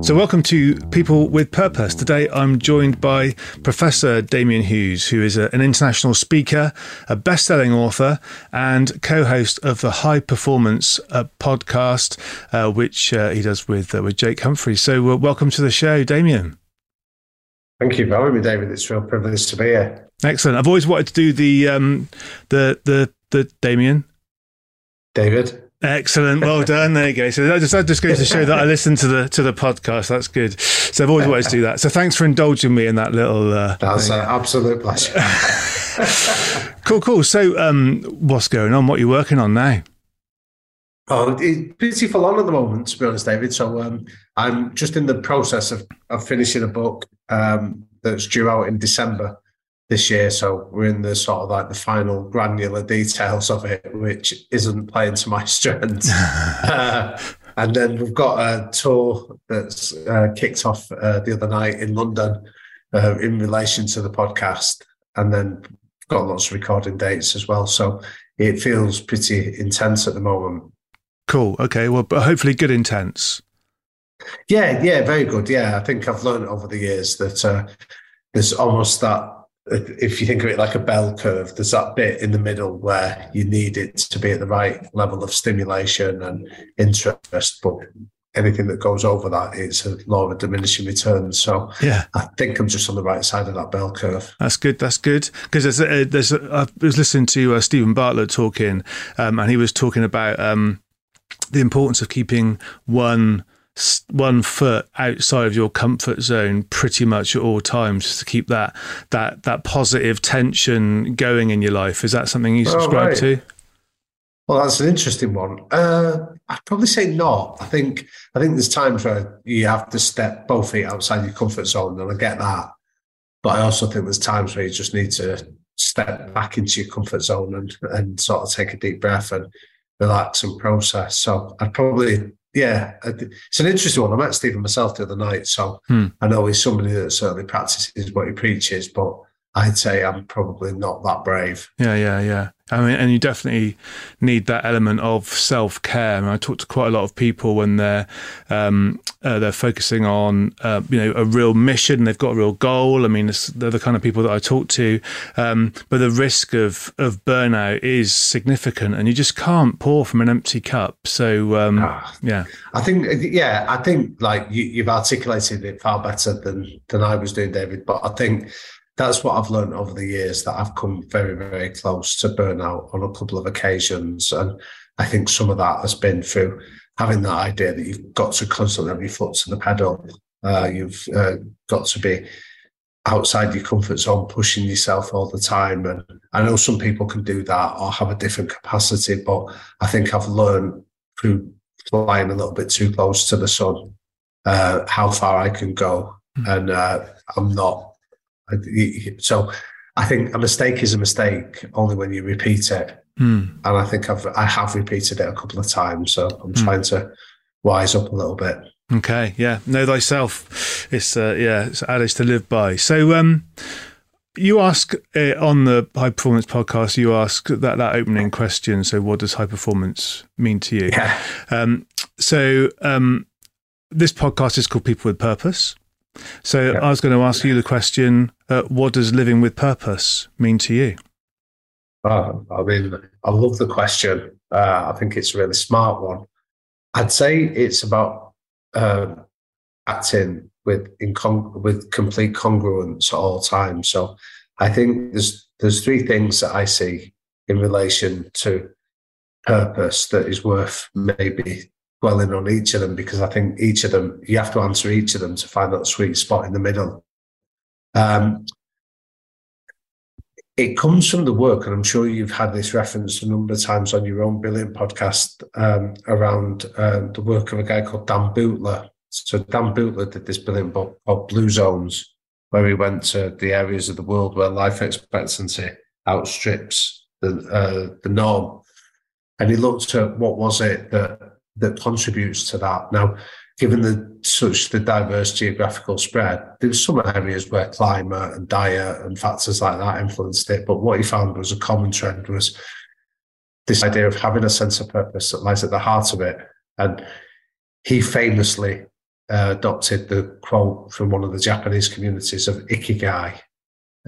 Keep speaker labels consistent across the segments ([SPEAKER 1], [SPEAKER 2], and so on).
[SPEAKER 1] So, welcome to People with Purpose. Today, I'm joined by Professor Damian Hughes, who is a, an international speaker, a best selling author, and co host of the High Performance uh, podcast, uh, which uh, he does with, uh, with Jake Humphrey. So, uh, welcome to the show, Damian.
[SPEAKER 2] Thank you for having me, David. It's a real privilege to be here.
[SPEAKER 1] Excellent. I've always wanted to do the um, the the the Damian.
[SPEAKER 2] David.
[SPEAKER 1] Excellent, well done. There you go. So that just, that just goes to show that I listen to the to the podcast. That's good. So I've always wanted to do that. So thanks for indulging me in that little.
[SPEAKER 2] Uh, That's an absolute pleasure.
[SPEAKER 1] cool, cool. So, um, what's going on? What are you working on now?
[SPEAKER 2] Oh, it's pretty full on at the moment, to be honest, David. So um, I'm just in the process of, of finishing a book um, that's due out in December this year. So we're in the sort of like the final granular details of it, which isn't playing to my strengths. uh, and then we've got a tour that's uh, kicked off uh, the other night in London uh, in relation to the podcast. And then got lots of recording dates as well. So it feels pretty intense at the moment.
[SPEAKER 1] Cool. Okay. Well, but hopefully good intense.
[SPEAKER 2] Yeah. Yeah. Very good. Yeah. I think I've learned over the years that uh, there's almost that if you think of it like a bell curve, there's that bit in the middle where you need it to be at the right level of stimulation and interest, but anything that goes over that is a law of diminishing returns. So yeah, I think I'm just on the right side of that bell curve.
[SPEAKER 1] That's good. That's good because there's, a, there's a, I was listening to uh, Steven Bartlett talking, um, and he was talking about um, the importance of keeping one one foot outside of your comfort zone pretty much at all times just to keep that that that positive tension going in your life. Is that something you subscribe oh, right. to?
[SPEAKER 2] Well that's an interesting one. Uh, i'd probably say not. I think i think there's times where you have to step both feet outside your comfort zone and i get that. But i also think there's times where you just need to step back into your comfort zone and and sort of take a deep breath and relax and process. So i'd probably yeah, it's an interesting one. I met Steven myself the other night, so hmm. I know he's somebody that certainly practices what he preaches, but I'd say I'm probably not that brave.
[SPEAKER 1] Yeah, yeah, yeah. I mean, and you definitely need that element of self care. I, mean, I talk to quite a lot of people when they're um, uh, they're focusing on uh, you know a real mission, they've got a real goal. I mean, they're the kind of people that I talk to, um, but the risk of of burnout is significant, and you just can't pour from an empty cup. So um, ah, yeah,
[SPEAKER 2] I think yeah, I think like you, you've articulated it far better than than I was doing, David. But I think that's what I've learned over the years that I've come very, very close to burnout on a couple of occasions. And I think some of that has been through having that idea that you've got to constantly have your foot to the pedal. Uh, you've uh, got to be outside your comfort zone, pushing yourself all the time. And I know some people can do that or have a different capacity, but I think I've learned through flying a little bit too close to the sun uh, how far I can go. Mm-hmm. And uh, I'm not so I think a mistake is a mistake only when you repeat it. Mm. And I think I've I have repeated it a couple of times. So I'm mm. trying to wise up a little bit.
[SPEAKER 1] Okay, yeah, know thyself. It's uh, yeah, it's adage to live by. So um, you ask uh, on the high performance podcast, you ask that that opening question. So, what does high performance mean to you?
[SPEAKER 2] Yeah.
[SPEAKER 1] Um, so um, this podcast is called People with Purpose. So yeah. I was going to ask you the question: uh, What does living with purpose mean to you?
[SPEAKER 2] Oh, I mean, I love the question. Uh, I think it's a really smart one. I'd say it's about uh, acting with incong- with complete congruence at all times. So I think there's there's three things that I see in relation to purpose that is worth maybe dwelling on each of them because I think each of them, you have to answer each of them to find that sweet spot in the middle. Um, it comes from the work, and I'm sure you've had this referenced a number of times on your own brilliant podcast um, around um, the work of a guy called Dan Buettner. So Dan Buettner did this brilliant book called Blue Zones, where he went to the areas of the world where life expectancy outstrips the uh, the norm. And he looked at what was it that that contributes to that. Now, given the such the diverse geographical spread, there were some areas where climate and diet and factors like that influenced it. But what he found was a common trend was this idea of having a sense of purpose that lies at the heart of it. And he famously uh, adopted the quote from one of the Japanese communities of ikigai,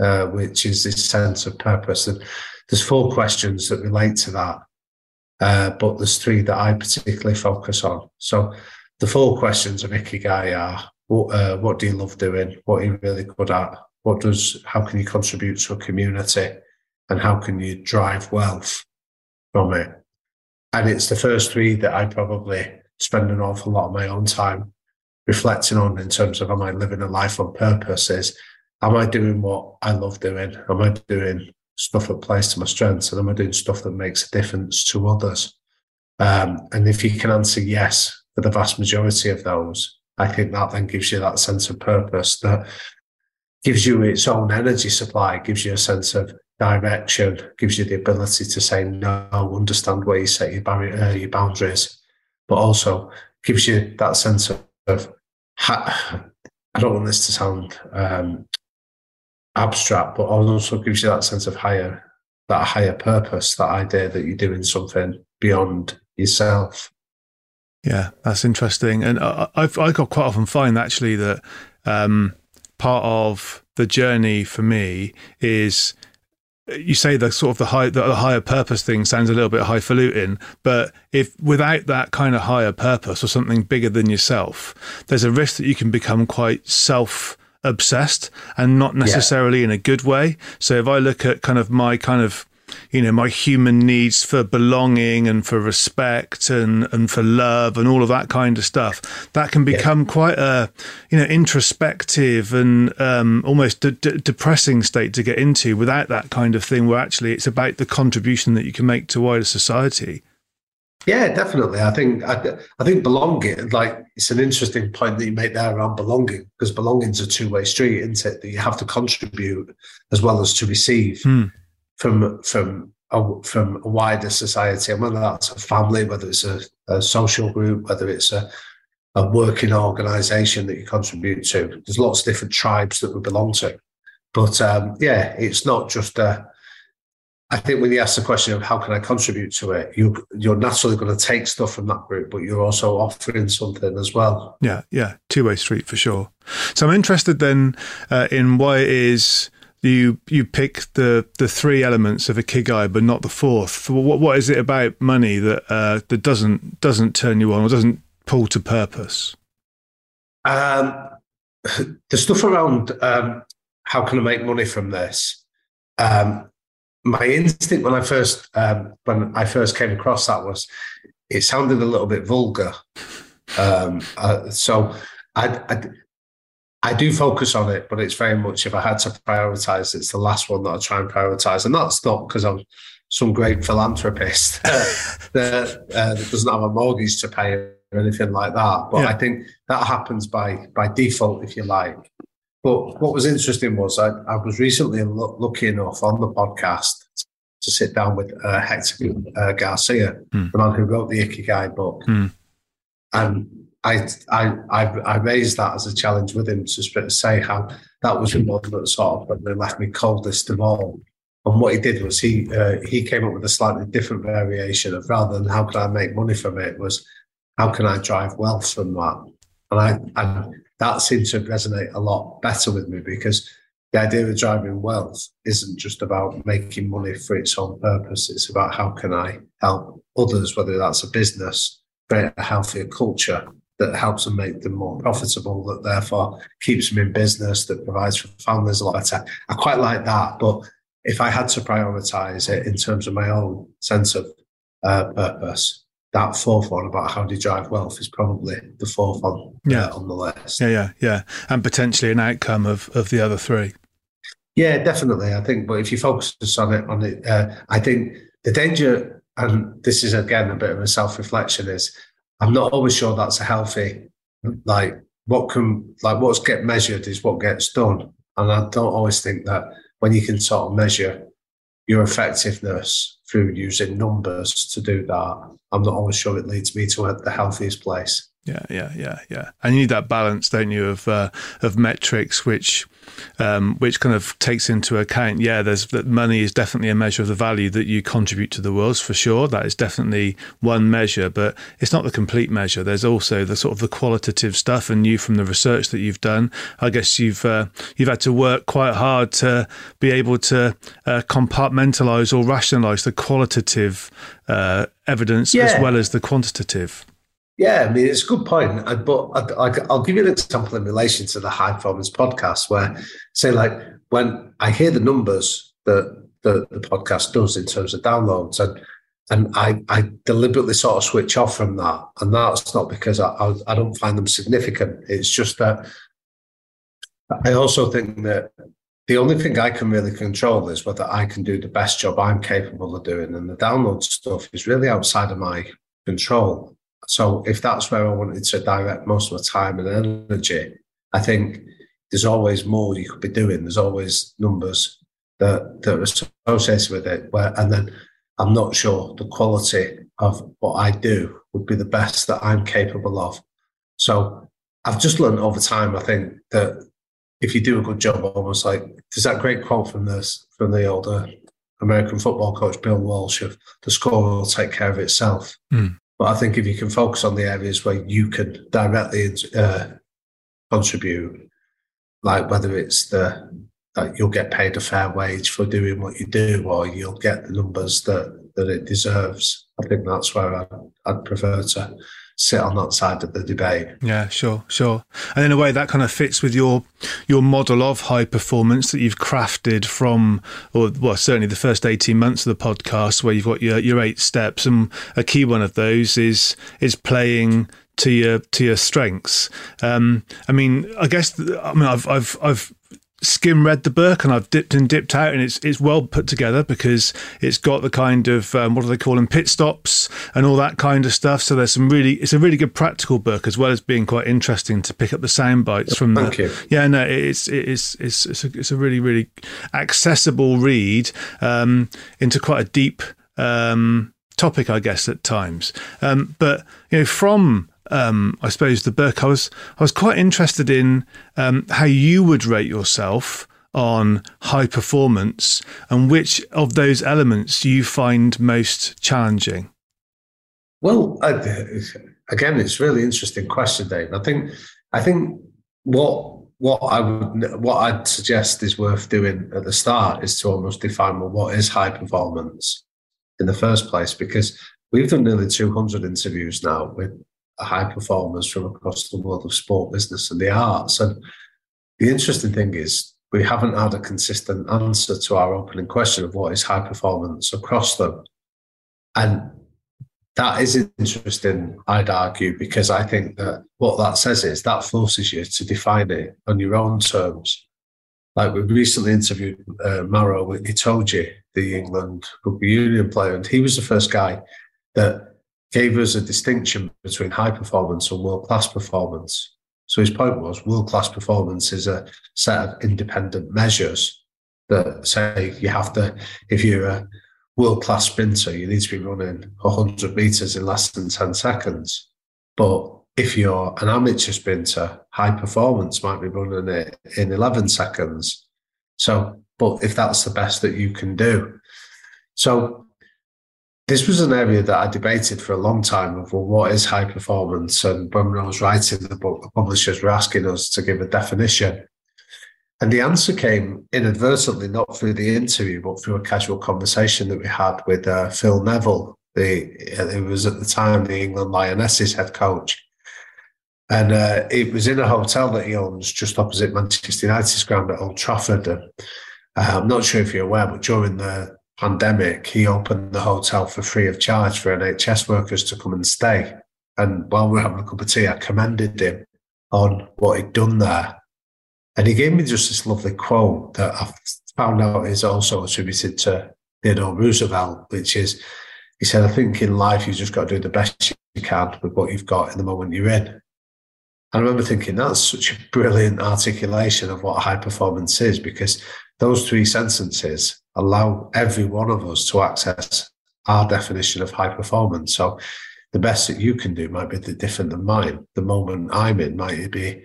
[SPEAKER 2] uh, which is this sense of purpose. And there's four questions that relate to that, uh, but there's three that I particularly focus on. So the four questions of ikigai are: what, uh, what do you love doing? What are you really good at? What does? How can you contribute to a community? And how can you drive wealth from it? And it's the first three that I probably spend an awful lot of my own time reflecting on in terms of am I living a life on purpose? Is am I doing what I love doing? Am I doing stuff that plays to my strengths? And am I doing stuff that makes a difference to others? Um, and if you can answer yes for the vast majority of those, I think that then gives you that sense of purpose that gives you its own energy supply, gives you a sense of direction, gives you the ability to say no, understand where you set your, barrier, uh, your boundaries, but also gives you that sense of, of I don't want this to sound um, abstract, but also gives you that sense of higher, that higher purpose, that idea that you're doing something beyond yourself.
[SPEAKER 1] Yeah, that's interesting, and I, I've I got quite often find actually that um, part of the journey for me is you say the sort of the high the higher purpose thing sounds a little bit highfalutin, but if without that kind of higher purpose or something bigger than yourself, there's a risk that you can become quite self obsessed and not necessarily yeah. in a good way. So if I look at kind of my kind of you know my human needs for belonging and for respect and and for love and all of that kind of stuff that can become yeah. quite a you know introspective and um, almost de- de- depressing state to get into without that kind of thing where actually it's about the contribution that you can make to wider society
[SPEAKER 2] yeah, definitely. I think I, I think belonging, like it's an interesting point that you make there around belonging, because belonging's a two way street, isn't it? That you have to contribute as well as to receive mm. from from a, from a wider society, and whether that's a family, whether it's a, a social group, whether it's a a working organisation that you contribute to. There's lots of different tribes that we belong to, but um, yeah, it's not just a I think when you ask the question of how can I contribute to it, you you're naturally going to take stuff from that group, but you're also offering something as well.
[SPEAKER 1] Yeah, yeah, two way street for sure. So I'm interested then uh, in why it is you you pick the the three elements of ikigai, but not the fourth. What what is it about money that uh, that doesn't doesn't turn you on or doesn't pull to purpose?
[SPEAKER 2] Um, the stuff around um, how can I make money from this? Um, my instinct when I first um, when I first came across that was it sounded a little bit vulgar. Um, uh, so I, I, I do focus on it, but it's very much if I had to prioritize, it's the last one that I try and prioritize, and that's not because I'm some great philanthropist that, uh, that, doesn't have a mortgage to pay or anything like that. But yeah. I think that happens by by default, if you like. But what was interesting was I, I was recently lo- lucky enough on the podcast to sit down with uh, Hector uh, Garcia, mm. the man who wrote the Ikigai book. Mm. And I, I, I, I, raised that as a challenge with him to say how that was the one that sort of left me coldest of all. And what he did was he uh, he came up with a slightly different variation of rather than how can I make money from it was how can I drive wealth from that. And I, I that seemed to resonate a lot better with me because the idea of driving wealth isn't just about making money for its own purpose. It's about how can I help others, whether that's a business, create a healthier culture that helps them make them more profitable, that therefore keeps them in business, that provides for families a lot better. I quite like that. But if I had to prioritize it in terms of my own sense of uh, purpose, that fourth one about how to drive wealth is probably the fourth one yeah. Uh, on the list.
[SPEAKER 1] Yeah, yeah, yeah, and potentially an outcome of of the other three.
[SPEAKER 2] Yeah, definitely. I think, but if you focus on it, on it, uh, I think the danger, and this is again a bit of a self reflection, is I'm not always sure that's a healthy. Like what can like what's get measured is what gets done, and I don't always think that when you can sort of measure your effectiveness through using numbers to do that, I'm not always sure it leads me to the healthiest place.
[SPEAKER 1] Yeah, yeah, yeah, yeah. And you need that balance, don't you, of uh, of metrics, which um, which kind of takes into account. Yeah, there's that money is definitely a measure of the value that you contribute to the world for sure. That is definitely one measure, but it's not the complete measure. There's also the sort of the qualitative stuff, and you from the research that you've done, I guess you've uh, you've had to work quite hard to be able to uh, compartmentalize or rationalize the qualitative uh, evidence yeah. as well as the quantitative.
[SPEAKER 2] Yeah, I mean, it's a good point. Uh, but I, will give you an example in relation to the High Performance podcast, where, say, like when I hear the numbers that the, the podcast does in terms of downloads, and and I, I deliberately sort of switch off from that. And that's not because I, I, I don't find them significant. It's just that I also think that the only thing I can really control is whether I can do the best job I'm capable of doing. And the download stuff is really outside of my control. So if that's where I wanted to direct most of my time and energy, I think there's always more you could be doing. There's always numbers that that are associated with it. Where and then I'm not sure the quality of what I do would be the best that I'm capable of. So I've just learned over time. I think that if you do a good job, almost like there's that great quote from this from the older American football coach Bill Walsh of the score will take care of itself. Mm. But I think if you can focus on the areas where you can directly uh, contribute, like whether it's the that you'll get paid a fair wage for doing what you do, or you'll get the numbers that that it deserves. I think that's where I, I'd prefer to sit on that side of the debate.
[SPEAKER 1] Yeah, sure, sure. And in a way, that kind of fits with your your model of high performance that you've crafted from, or well, certainly the first eighteen months of the podcast, where you've got your your eight steps, and a key one of those is is playing to your to your strengths. Um, I mean, I guess I mean I've I've I've skim read the book and I've dipped and dipped out and it's it's well put together because it's got the kind of um, what do they call them pit stops and all that kind of stuff. So there's some really it's a really good practical book as well as being quite interesting to pick up the sound bites from
[SPEAKER 2] Thank
[SPEAKER 1] the
[SPEAKER 2] you.
[SPEAKER 1] yeah no it's it's it's it's a, it's a really really accessible read um, into quite a deep um, topic I guess at times. Um, but you know from um, I suppose the book. I was I was quite interested in um, how you would rate yourself on high performance and which of those elements you find most challenging.
[SPEAKER 2] Well, I, again, it's really interesting question, Dave. I think I think what what I would what I'd suggest is worth doing at the start is to almost define well what is high performance in the first place because we've done nearly 200 interviews now with high performers from across the world of sport, business, and the arts. And the interesting thing is, we haven't had a consistent answer to our opening question of what is high performance across them. And that is interesting, I'd argue, because I think that what that says is that forces you to define it on your own terms. Like we recently interviewed uh, Maro Itoje, the England rugby union player, and he was the first guy that gave us a distinction between high performance and world class performance. So his point was world class performance is a set of independent measures that say you have to, if you're a world class sprinter, you need to be running 100 meters in less than 10 seconds. But if you're an amateur sprinter, high performance might be running it in 11 seconds. So, but if that's the best that you can do. So this was an area that I debated for a long time of well, what is high performance? And when I was writing the book, the publishers were asking us to give a definition. And the answer came inadvertently, not through the interview, but through a casual conversation that we had with uh, Phil Neville. The, it was at the time the England Lionesses head coach. And uh, it was in a hotel that he owns just opposite Manchester United's ground at Old Trafford. And, uh, I'm not sure if you're aware, but during the pandemic, he opened the hotel for free of charge for NHS workers to come and stay. And while we were having a cup of tea, I commended him on what he'd done there. And he gave me just this lovely quote that I found out is also attributed to Theodore Roosevelt, which is he said, I think in life you just got to do the best you can with what you've got in the moment you're in. I remember thinking that's such a brilliant articulation of what high performance is because those three sentences allow every one of us to access our definition of high performance. So the best that you can do might be different than mine. The moment I'm in might be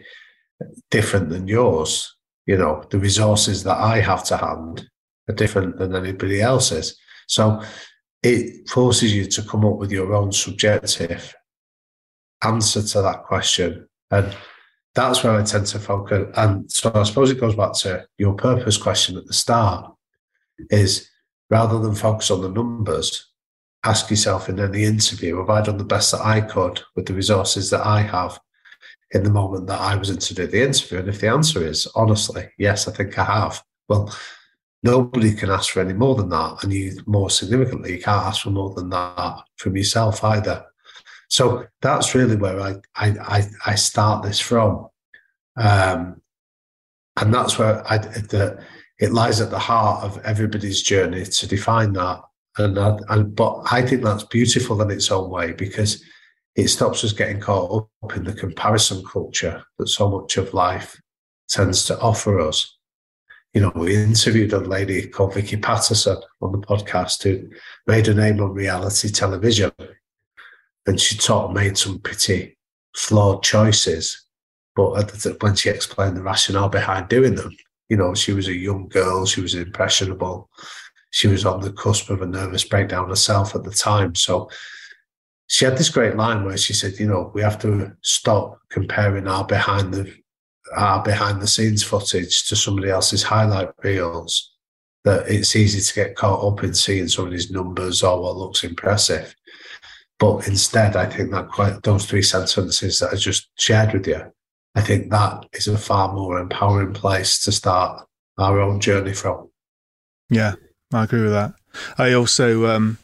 [SPEAKER 2] different than yours. You know, the resources that I have to hand are different than anybody else's. So it forces you to come up with your own subjective answer to that question. And that's where I tend to focus. And so I suppose it goes back to your purpose question at the start is rather than focus on the numbers, ask yourself in any interview, have I done the best that I could with the resources that I have in the moment that I was in to do the interview? And if the answer is honestly, yes, I think I have, well, nobody can ask for any more than that. And you more significantly, you can't ask for more than that from yourself either. So that's really where I I I, start this from, um, and that's where I the, it lies at the heart of everybody's journey to define that. And, I, and but I think that's beautiful in its own way because it stops us getting caught up in the comparison culture that so much of life tends to offer us. You know, we interviewed a lady called Vicky Pattison on the podcast who made a name on reality television and she sort of made some pretty flawed choices. But when she explained the rationale behind doing them, you know, she was a young girl, she was impressionable, she was on the cusp of a nervous breakdown herself at the time. So she had this great line where she said, you know, we have to stop comparing our behind the our behind the scenes footage to somebody else's highlight reels. That it's easy to get caught up in seeing somebody's numbers or what looks impressive. But instead, I think that quite those three sentences that I just shared with you, I think that is a far more empowering place to start our own journey from.
[SPEAKER 1] Yeah, I agree with that. I also um,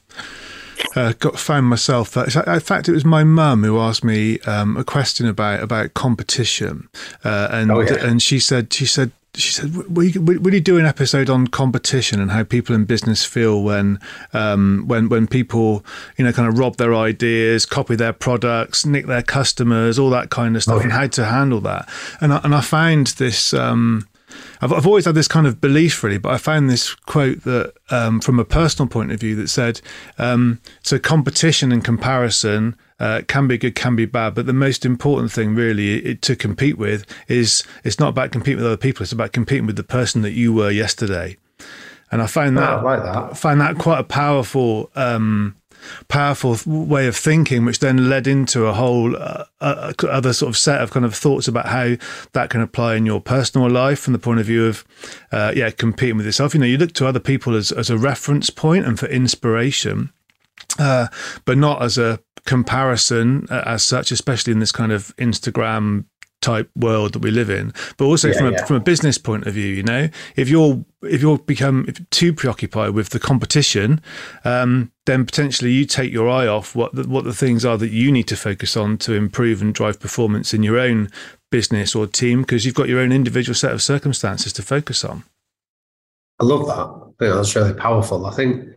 [SPEAKER 1] uh, got found myself that in fact it was my mum who asked me um, a question about about competition, uh, and oh, yeah. and she said she said she said, will you, will you do an episode on competition and how people in business feel when, um, when, when people, you know, kind of rob their ideas, copy their products, nick their customers, all that kind of stuff, oh, and how to handle that. And I, and I found this, um, I've, I've always had this kind of belief, really, but I found this quote that, um, from a personal point of view, that said, um, so competition and comparison uh, can be good, can be bad. But the most important thing, really, it, to compete with is it's not about competing with other people. It's about competing with the person that you were yesterday. And I find that,
[SPEAKER 2] oh, I like that.
[SPEAKER 1] find that quite a powerful, um, powerful way of thinking, which then led into a whole uh, uh, other sort of set of kind of thoughts about how that can apply in your personal life from the point of view of, uh, yeah, competing with yourself. You know, you look to other people as, as a reference point and for inspiration. Uh, but not as a comparison uh, as such, especially in this kind of Instagram type world that we live in, but also yeah, from a, yeah. from a business point of view. You know, if you're if you're become too preoccupied with the competition, um, then potentially you take your eye off what the, what the things are that you need to focus on to improve and drive performance in your own business or team because you've got your own individual set of circumstances to focus on.
[SPEAKER 2] I love that. I think that's really powerful. I think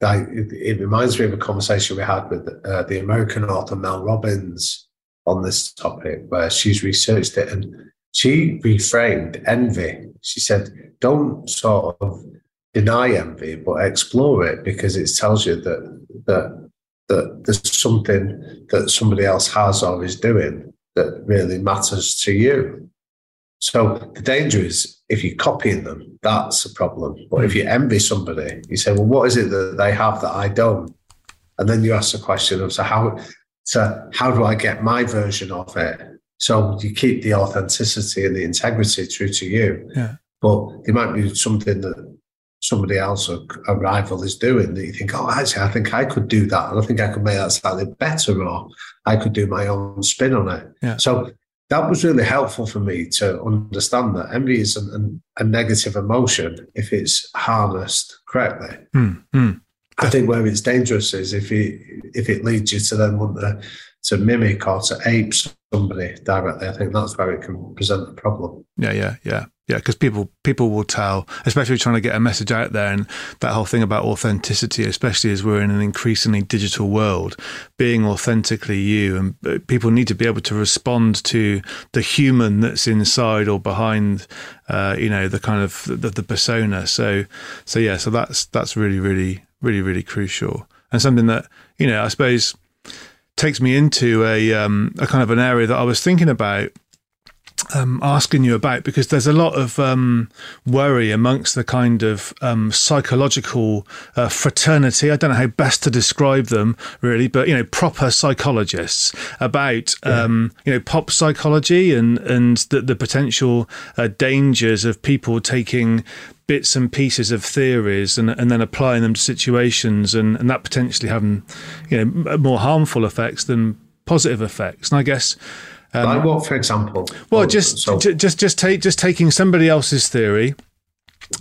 [SPEAKER 2] it, reminds me of a conversation we had with uh, the American author Mel Robbins on this topic, where she's researched it and she reframed envy. She said, "Don't sort of deny envy, but explore it because it tells you that that that there's something that somebody else has or is doing that really matters to you." So the danger is if you're copying them, that's a problem. But if you envy somebody, you say, well, what is it that they have that I don't? And then you ask the question of, so how, so how do I get my version of it? So you keep the authenticity and the integrity true to you.
[SPEAKER 1] Yeah.
[SPEAKER 2] But there might be something that somebody else or a rival is doing that you think, oh, actually, I think I could do that. And I think I could make that slightly better, or I could do my own spin on it.
[SPEAKER 1] Yeah.
[SPEAKER 2] So that was really helpful for me to understand that envy is an, a negative emotion if it's harnessed correctly.
[SPEAKER 1] Mm, mm.
[SPEAKER 2] I think where it's dangerous is if it if it leads you to then want to to mimic or to ape somebody directly. I think that's where it can present a problem.
[SPEAKER 1] Yeah, yeah, yeah. Yeah, because people people will tell, especially trying to get a message out there, and that whole thing about authenticity, especially as we're in an increasingly digital world, being authentically you, and uh, people need to be able to respond to the human that's inside or behind, uh, you know, the kind of the, the persona. So, so yeah, so that's that's really, really, really, really crucial, and something that you know, I suppose takes me into a um, a kind of an area that I was thinking about um, asking you about because there's a lot of um, worry amongst the kind of um, psychological uh, fraternity. I don't know how best to describe them really, but you know, proper psychologists about yeah. Um, you know pop psychology and and the, the potential uh, dangers of people taking bits and pieces of theories and, and then applying them to situations and, and that potentially having you know more harmful effects than positive effects. And I guess
[SPEAKER 2] um, like what, for example?
[SPEAKER 1] Well, just so- just just take just taking somebody else's theory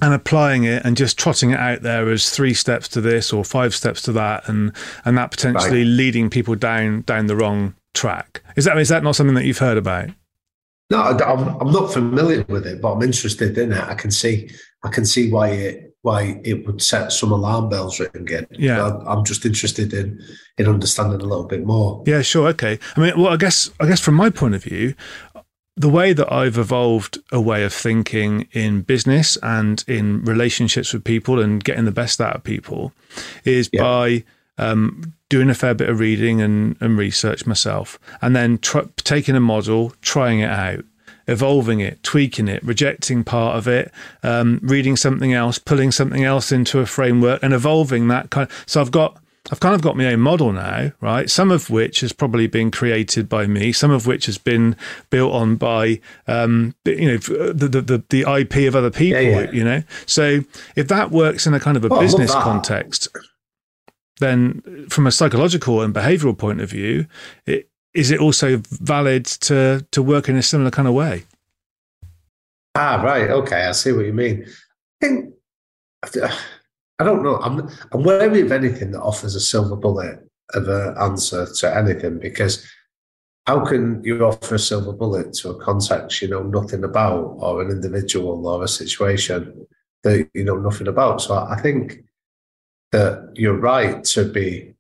[SPEAKER 1] and applying it and just trotting it out there as three steps to this or five steps to that, and and that potentially right. leading people down down the wrong track. Is that is that not something that you've heard about?
[SPEAKER 2] No, I'm, I'm not familiar with it, but I'm interested in it. I can see I can see why it why it would set some alarm bells ringing.
[SPEAKER 1] Yeah,
[SPEAKER 2] I'm just interested in in understanding a little bit more.
[SPEAKER 1] Yeah, sure, okay. I mean, well, I guess I guess from my point of view, the way that I've evolved a way of thinking in business and in relationships with people and getting the best out of people is yeah. by um, doing a fair bit of reading and, and research myself, and then tr- taking a model, trying it out, evolving it, tweaking it, rejecting part of it, um, reading something else, pulling something else into a framework, and evolving that kind. Of, so I've got I've kind of got my own model now, right? Some of which has probably been created by me, some of which has been built on by, um, you know, the, the, the, IP of other people, yeah, yeah. you know? So if that works in a kind of a well, business context, then from a psychological and behavioral point of view, it, is it also valid to, to work in a similar kind of way?
[SPEAKER 2] Ah, right. Okay. I see what you mean. I think I don't know. I'm I'm wary of anything that offers a silver bullet of an answer to anything because how can you offer a silver bullet to a context you know nothing about or an individual or a situation that you know nothing about? So I think that you're right to be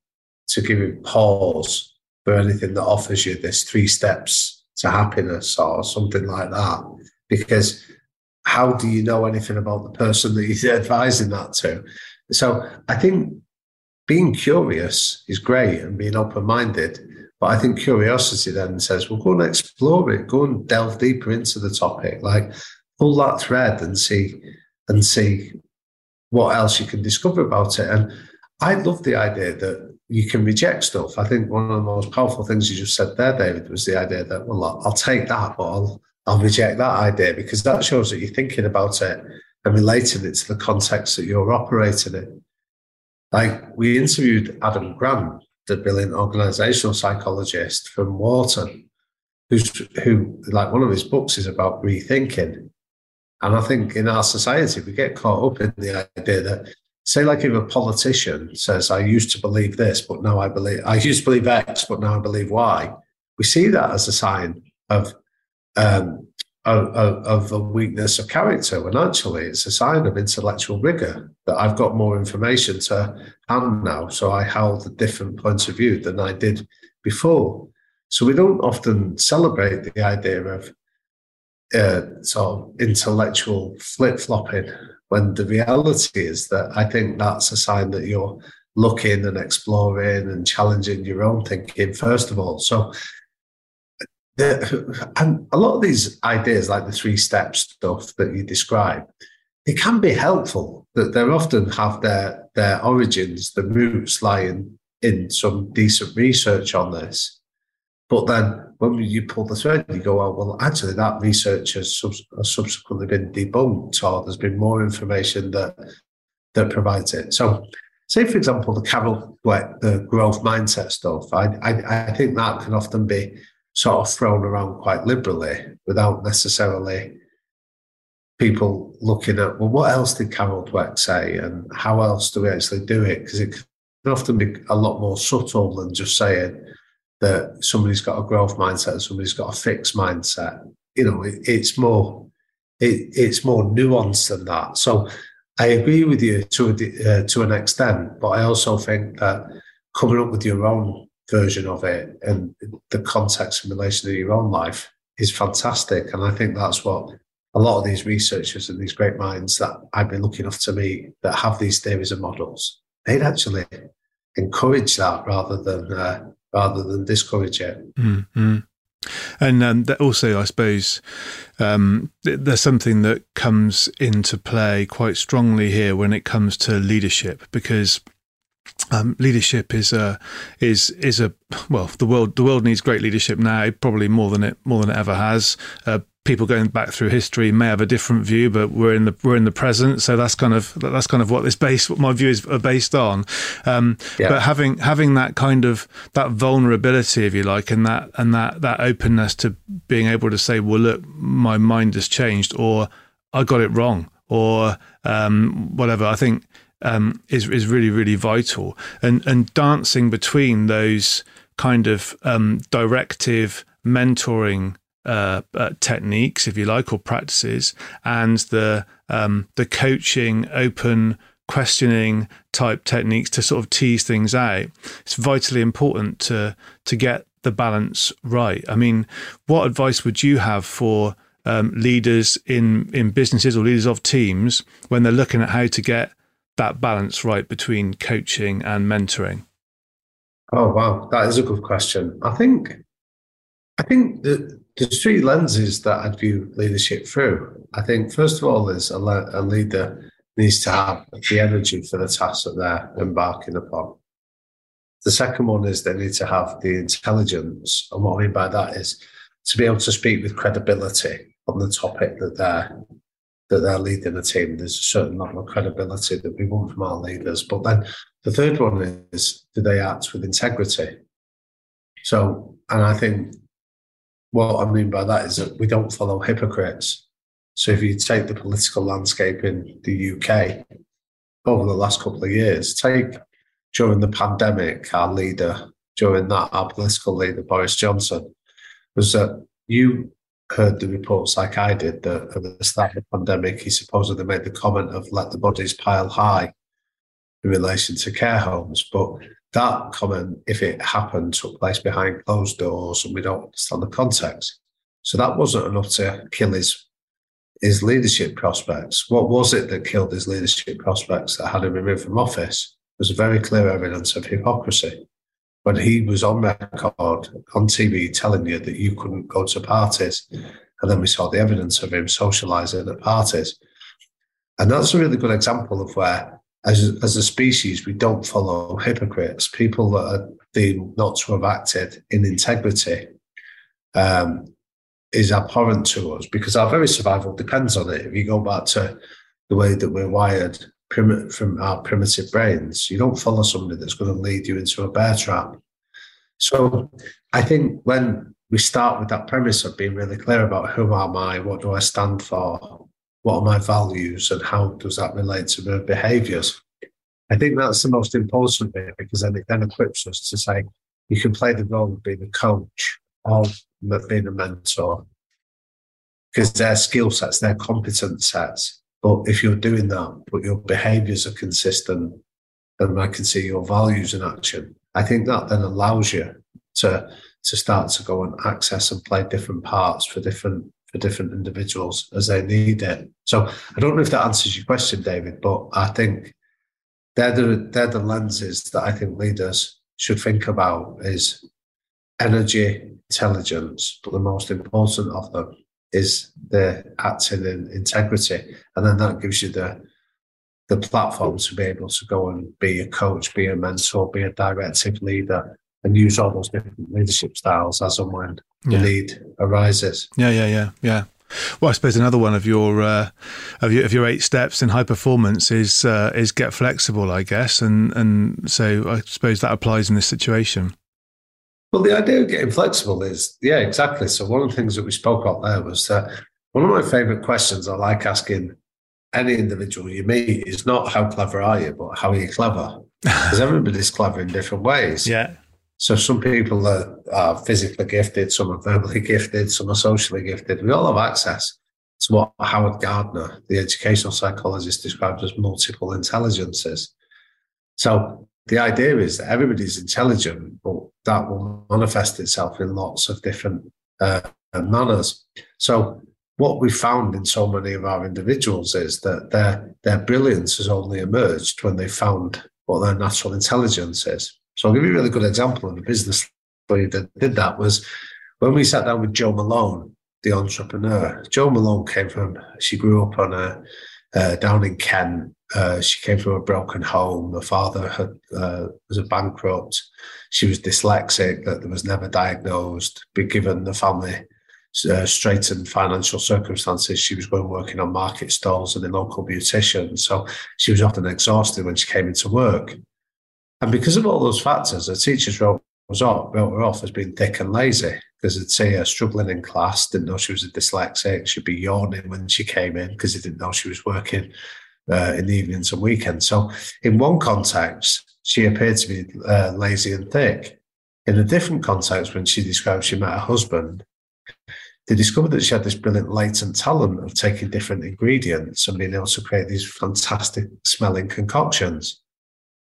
[SPEAKER 2] to give you pause for anything that offers you this three steps to happiness or something like that because how do you know anything about the person that you're advising that to? So I think being curious is great and being open minded. But I think curiosity then says, well, go and explore it, go and delve deeper into the topic, like pull that thread and see and see what else you can discover about it. And I love the idea that you can reject stuff. I think one of the most powerful things you just said there, David, was the idea that, well, I'll take that, but I'll I'll reject that idea because that shows that you're thinking about it and relating it to the context that you're operating in. Like we interviewed Adam Grant, the brilliant organizational psychologist from Wharton, who's who like one of his books is about rethinking. And I think in our society we get caught up in the idea that say like if a politician says, I used to believe this, but now I believe I used to believe X, but now I believe Y, we see that as a sign of um, of, of, a weakness of character when actually it's a sign of intellectual rigor that I've got more information to hand now. So I held a different point of view than I did before. So we don't often celebrate the idea of uh, sort of intellectual flip flopping when the reality is that I think that's a sign that you're looking and exploring and challenging your own thinking, first of all. So the, and a lot of these ideas, like the three step stuff that you describe, it can be helpful. That they often have their their origins, the roots lying in some decent research on this. But then when you pull the thread, you go, oh, well, actually, that research has, sub- has subsequently been debunked, or there's been more information that that provides it. So, say for example, the Carol Dweck, the growth mindset stuff. I, I I think that can often be sort of thrown around quite liberally without necessarily people looking at, well, what else did Carol Dweck say and how else do we actually do it? Because it can often be a lot more subtle than just saying, that somebody's got a growth mindset and somebody's got a fixed mindset. You know, it, it's more it, it's more nuanced than that. So I agree with you to a, uh, to an extent, but I also think that coming up with your own version of it and the context in relation to your own life is fantastic. And I think that's what a lot of these researchers and these great minds that I've been lucky enough to meet that have these theories and models, they'd actually encourage that rather than uh, rather than discourage it.
[SPEAKER 1] Mm-hmm. And um, also, I suppose um, there's something that comes into play quite strongly here when it comes to leadership, because um, leadership is a is is a well the world the world needs great leadership now probably more than it more than it ever has. Uh, people going back through history may have a different view, but we're in the we're in the present, so that's kind of that's kind of what this base what my views are based on. Um, yeah. But having having that kind of that vulnerability, if you like, and that and that that openness to being able to say, well, look, my mind has changed, or I got it wrong, or um, whatever. I think um, is is really really vital, and and dancing between those kind of um, directive mentoring uh, uh, techniques, if you like, or practices, and the um, the coaching, open questioning type techniques to sort of tease things out. It's vitally important to to get the balance right. I mean, what advice would you have for um, leaders in in businesses or leaders of teams when they're looking at how to get that balance right between coaching and mentoring?
[SPEAKER 2] Oh wow, that is a good question. I think I think the the three lenses that I'd view leadership through. I think first of all is a, le- a leader needs to have the energy for the task that they're embarking upon. The second one is they need to have the intelligence, and what I mean by that is to be able to speak with credibility on the topic that they're that they're leading a team. There's a certain level of credibility that we want from our leaders. But then the third one is do they act with integrity? So, and I think what I mean by that is that we don't follow hypocrites. So if you take the political landscape in the UK over the last couple of years, take during the pandemic, our leader, during that, our political leader, Boris Johnson, was that you heard the reports like I did that at the start of the pandemic, he supposedly made the comment of let the bodies pile high in relation to care homes. But that comment, if it happened, took place behind closed doors and we don't understand the context. So that wasn't enough to kill his his leadership prospects. What was it that killed his leadership prospects that had him removed from office? Was very clear evidence of hypocrisy when he was on record on TV telling you that you couldn't go to parties. And then we saw the evidence of him socializing at parties. And that's a really good example of where, as, as a species, we don't follow hypocrites, people that are deemed not to have acted in integrity. Um, is abhorrent to us because our very survival depends on it. If you go back to the way that we're wired prim- from our primitive brains. You don't follow somebody that's going to lead you into a bear trap. So I think when we start with that premise of being really clear about who am I, what do I stand for, what are my values, and how does that relate to my behaviors, I think that's the most important bit because then it then equips us to say you can play the role of being a coach or being a mentor because their skill sets, their competence sets. But if you're doing that, but your behaviors are consistent, and I can see your values in action, I think that then allows you to to start to go and access and play different parts for different for different individuals as they need it. So I don't know if that answers your question, David, but I think they're the they're the lenses that I think leaders should think about is energy, intelligence, but the most important of them is the acting in integrity, and then that gives you the the platform to be able to go and be a coach, be a mentor, be a directive leader, and use all those different leadership styles as and when yeah. the need arises.
[SPEAKER 1] Yeah, yeah, yeah, yeah. Well, I suppose another one of your uh, of your of your eight steps in high performance is uh, is get flexible, I guess, and and so I suppose that applies in this situation.
[SPEAKER 2] Well, the idea of getting flexible is, yeah, exactly. So one of the things that we spoke about there was that one of my favorite questions I like asking any individual you meet is not how clever are you, but how are you clever? Because everybody's clever in different ways.
[SPEAKER 1] Yeah.
[SPEAKER 2] So some people are, are physically gifted, some are verbally gifted, some are socially gifted. We all have access to what Howard Gardner, the educational psychologist, described as multiple intelligences. So the idea is that everybody's intelligent, but that will manifest itself in lots of different uh, manners. So what we found in so many of our individuals is that their their brilliance has only emerged when they found what their natural intelligence is. So I'll give you a really good example of a business that did that was when we sat down with Jo Malone, the entrepreneur. Jo Malone came from she grew up on a uh, down in Kent. Uh, she came from a broken home. Her father had, uh, was a bankrupt. She was dyslexic, that was never diagnosed. Be given the family uh, straightened financial circumstances, she was going working on market stalls and in local beauticians. So she was often exhausted when she came into work. And because of all those factors, her teachers wrote, was off, wrote her off as being thick and lazy because they'd say her struggling in class, didn't know she was a dyslexic, she'd be yawning when she came in because they didn't know she was working uh, in the evenings and weekends. So, in one context, she appeared to be uh, lazy and thick. In a different context, when she described she met her husband, they discovered that she had this brilliant latent talent of taking different ingredients and being able to create these fantastic smelling concoctions.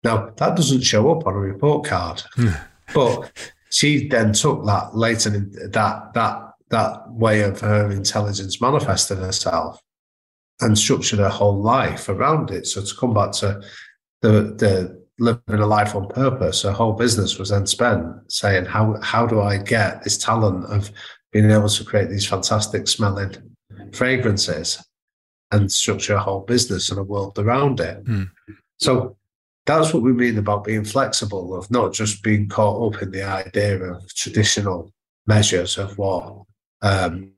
[SPEAKER 2] Now, that doesn't show up on a report card, hmm. but she then took that later, that, that, that way of her intelligence manifesting herself and structured her whole life around it. So to come back to the, the living a life on purpose, her whole business was then spent saying, how, how do I get this talent of being able to create these fantastic smelling fragrances and structure a whole business and a world around it. Mm. So that's what we mean about being flexible, of not just being caught up in the idea of traditional measures of what um,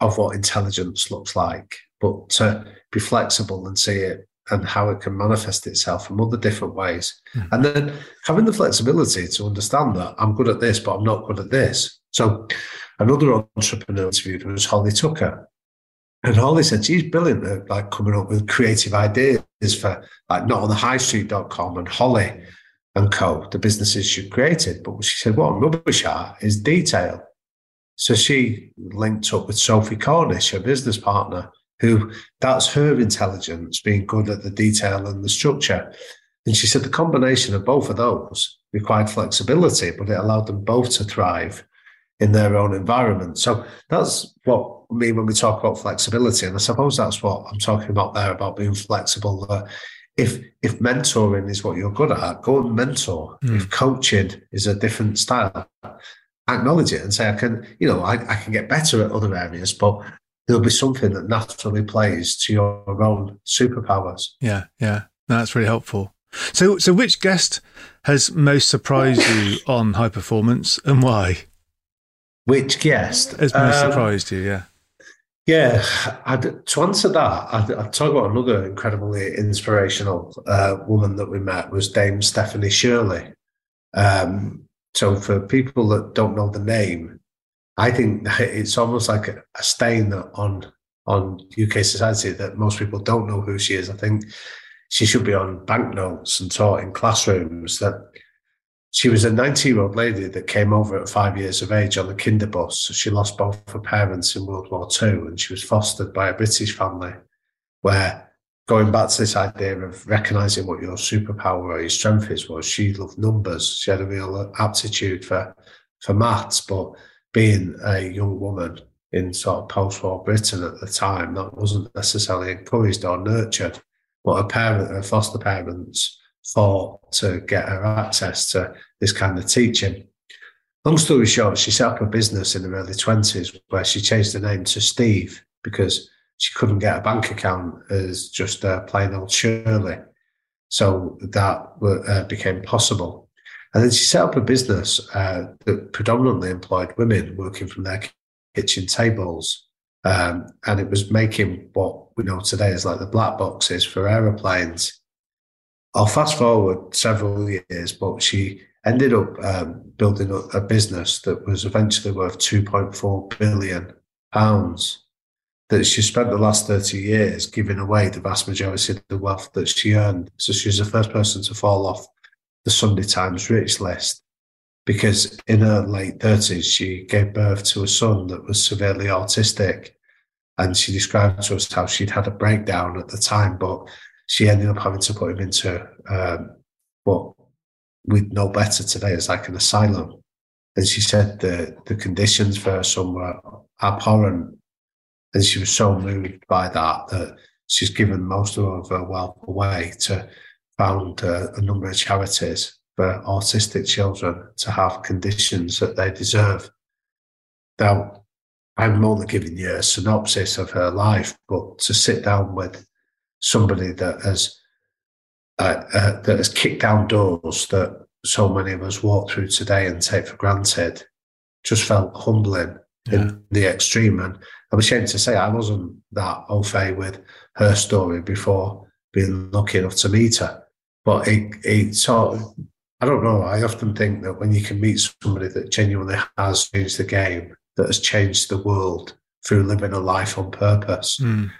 [SPEAKER 2] of what intelligence looks like, but to be flexible and see it and how it can manifest itself in other different ways. Mm. And then having the flexibility to understand that I'm good at this, but I'm not good at this. So another entrepreneur interviewed was Holly Tucker. And Holly said she's brilliant at like coming up with creative ideas for like not on the highstreet.com and Holly and co, the businesses she created. But she said, what rubbish at is detail. So she linked up with Sophie Cornish, her business partner, who that's her intelligence, being good at the detail and the structure. And she said the combination of both of those required flexibility, but it allowed them both to thrive in their own environment. So that's what Mean when we talk about flexibility. And I suppose that's what I'm talking about there about being flexible. That if if mentoring is what you're good at, go and mentor. Mm. If coaching is a different style, acknowledge it and say, I can, you know, I, I can get better at other areas, but there'll be something that naturally plays to your own superpowers.
[SPEAKER 1] Yeah, yeah. No, that's really helpful. So so which guest has most surprised you on high performance and why?
[SPEAKER 2] Which guest
[SPEAKER 1] has most um, surprised you? Yeah.
[SPEAKER 2] Yeah, I'd, to answer that, I'd, I'd, talk about another incredibly inspirational uh, woman that we met was Dame Stephanie Shirley. Um, so for people that don't know the name, I think it's almost like a, a stain on on UK society that most people don't know who she is. I think she should be on banknotes and taught in classrooms. That she was a 90 year old lady that came over at five years of age on the kinderbus. So she lost both her parents in World War II and she was fostered by a British family where going back to this idea of recognizing what your superpower or your strength is was she loved numbers. She had a real aptitude for, for maths, but being a young woman in sort of post-war Britain at the time, that wasn't necessarily encouraged or nurtured. But her parent, her foster parents, fought to get her access to this kind of teaching. Long story short, she set up a business in the early 20s where she changed the name to Steve because she couldn't get a bank account as just a plain old Shirley. So that uh, became possible. And then she set up a business uh, that predominantly employed women working from their kitchen tables. Um, and it was making what we know today as like the black boxes for aeroplanes. I'll fast forward several years, but she ended up um, building a business that was eventually worth 2.4 billion pounds that she spent the last 30 years giving away the vast majority of the wealth that she earned. So she's the first person to fall off the Sunday Times rich list. because in her late 30s, she gave birth to a son that was severely autistic. And she described to us how she'd had a breakdown at the time, but she ended up having to put him into um, what we'd know better today as like an asylum. And she said the, the conditions for son were abhorrent. And she was so moved by that that she's given most of her wealth away to found uh, a number of charities for autistic children to have conditions that they deserve. Now, I'm only giving you a synopsis of her life, but to sit down with somebody that has uh, uh, that has kicked down doors that so many of us walk through today and take for granted just felt humbling yeah. in the extreme. And I'm ashamed to say I wasn't that au fait with her story before being lucky enough to meet her. But it, it sort of, I don't know. I often think that when you can meet somebody that genuinely has changed the game, that has changed the world through living a life on purpose, mm.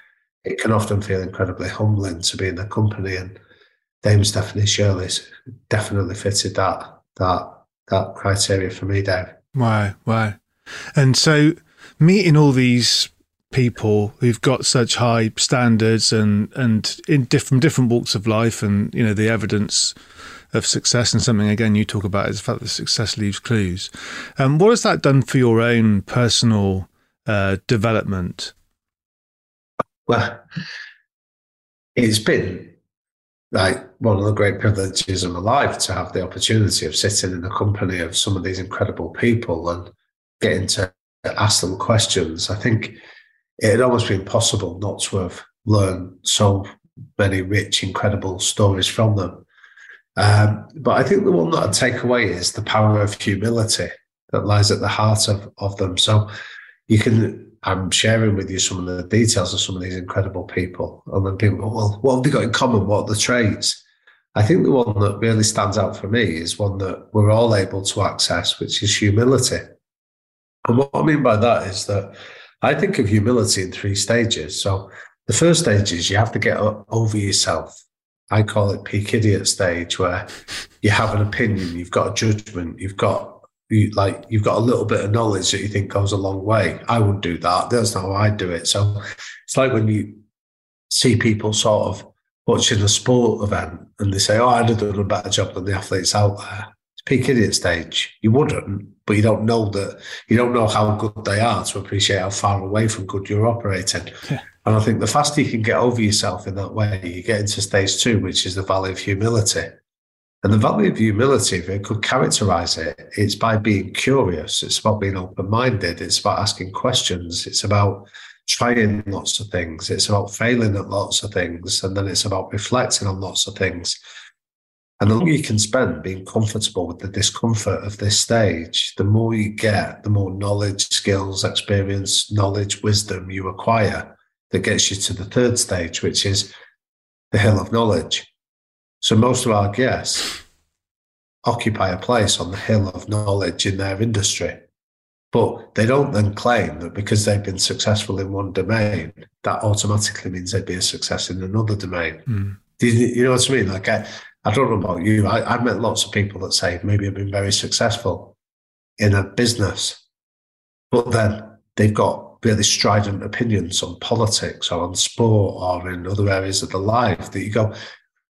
[SPEAKER 2] It can often feel incredibly humbling to be in the company. And Dame Stephanie Shirley's definitely fitted that that that criteria for me, Dave.
[SPEAKER 1] Why? Why? And so meeting all these people who've got such high standards and and in different different walks of life and you know the evidence of success and something again you talk about is the fact that success leaves clues um, what has that done for your own personal uh, development
[SPEAKER 2] well it's been like one of the great privileges of my life to have the opportunity of sitting in the company of some of these incredible people and getting to ask them questions i think it had almost been possible not to have learned so many rich, incredible stories from them. Um, but I think the one that I take away is the power of humility that lies at the heart of, of them. So you can, I'm sharing with you some of the details of some of these incredible people. And then people go, well, what have they got in common? What are the traits? I think the one that really stands out for me is one that we're all able to access, which is humility. And what I mean by that is that I think of humility in three stages. So the first stage is you have to get over yourself. I call it peak idiot stage, where you have an opinion, you've got a judgment, you've got you, like you've got a little bit of knowledge that you think goes a long way. I wouldn't do that. That's not how I do it. So it's like when you see people sort of watching a sport event and they say, "Oh, I'd have done a better job than the athletes out there." It's peak idiot stage. You wouldn't, but you don't know that you don't know how good they are to appreciate how far away from good you're operating. Yeah. And I think the faster you can get over yourself in that way, you get into stage two, which is the valley of humility. And the value of humility, if I could characterize it, it's by being curious. It's about being open minded. It's about asking questions. It's about trying lots of things. It's about failing at lots of things. And then it's about reflecting on lots of things. And the longer you can spend being comfortable with the discomfort of this stage, the more you get, the more knowledge, skills, experience, knowledge, wisdom you acquire that gets you to the third stage, which is the hill of knowledge. So most of our guests occupy a place on the hill of knowledge in their industry. But they don't then claim that because they've been successful in one domain, that automatically means they'd be a success in another domain. Mm. You, you, know what I mean? Like I, I don't know about you. I, have met lots of people that say maybe I've been very successful in a business, but then they've got really strident opinions on politics or on sport or in other areas of the life that you go,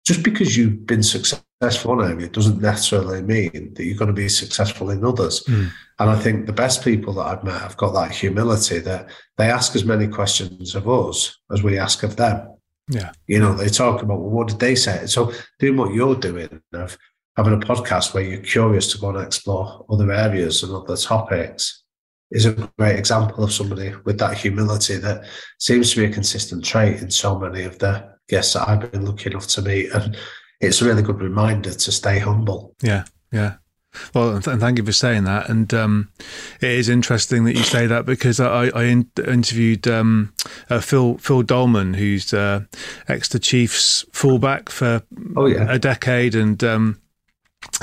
[SPEAKER 2] just because you've been successful in one area doesn't necessarily mean that you're going to be successful in others. Mm. And I think the best people that I've met have got that humility that they ask as many questions of us as we ask of them.
[SPEAKER 1] Yeah.
[SPEAKER 2] You know, they talk about, well, what did they say? So doing what you're doing of having a podcast where you're curious to go and explore other areas and other topics is a great example of somebody with that humility that seems to be a consistent trait in so many of the guests that I've been lucky enough to meet. And it's a really good reminder to stay humble.
[SPEAKER 1] Yeah. Yeah. Well, and thank you for saying that. And um, it is interesting that you say that because I, I in- interviewed um, uh, Phil Phil Dollman, who's uh, Exeter Chiefs fullback for
[SPEAKER 2] oh, yeah.
[SPEAKER 1] a decade, and um,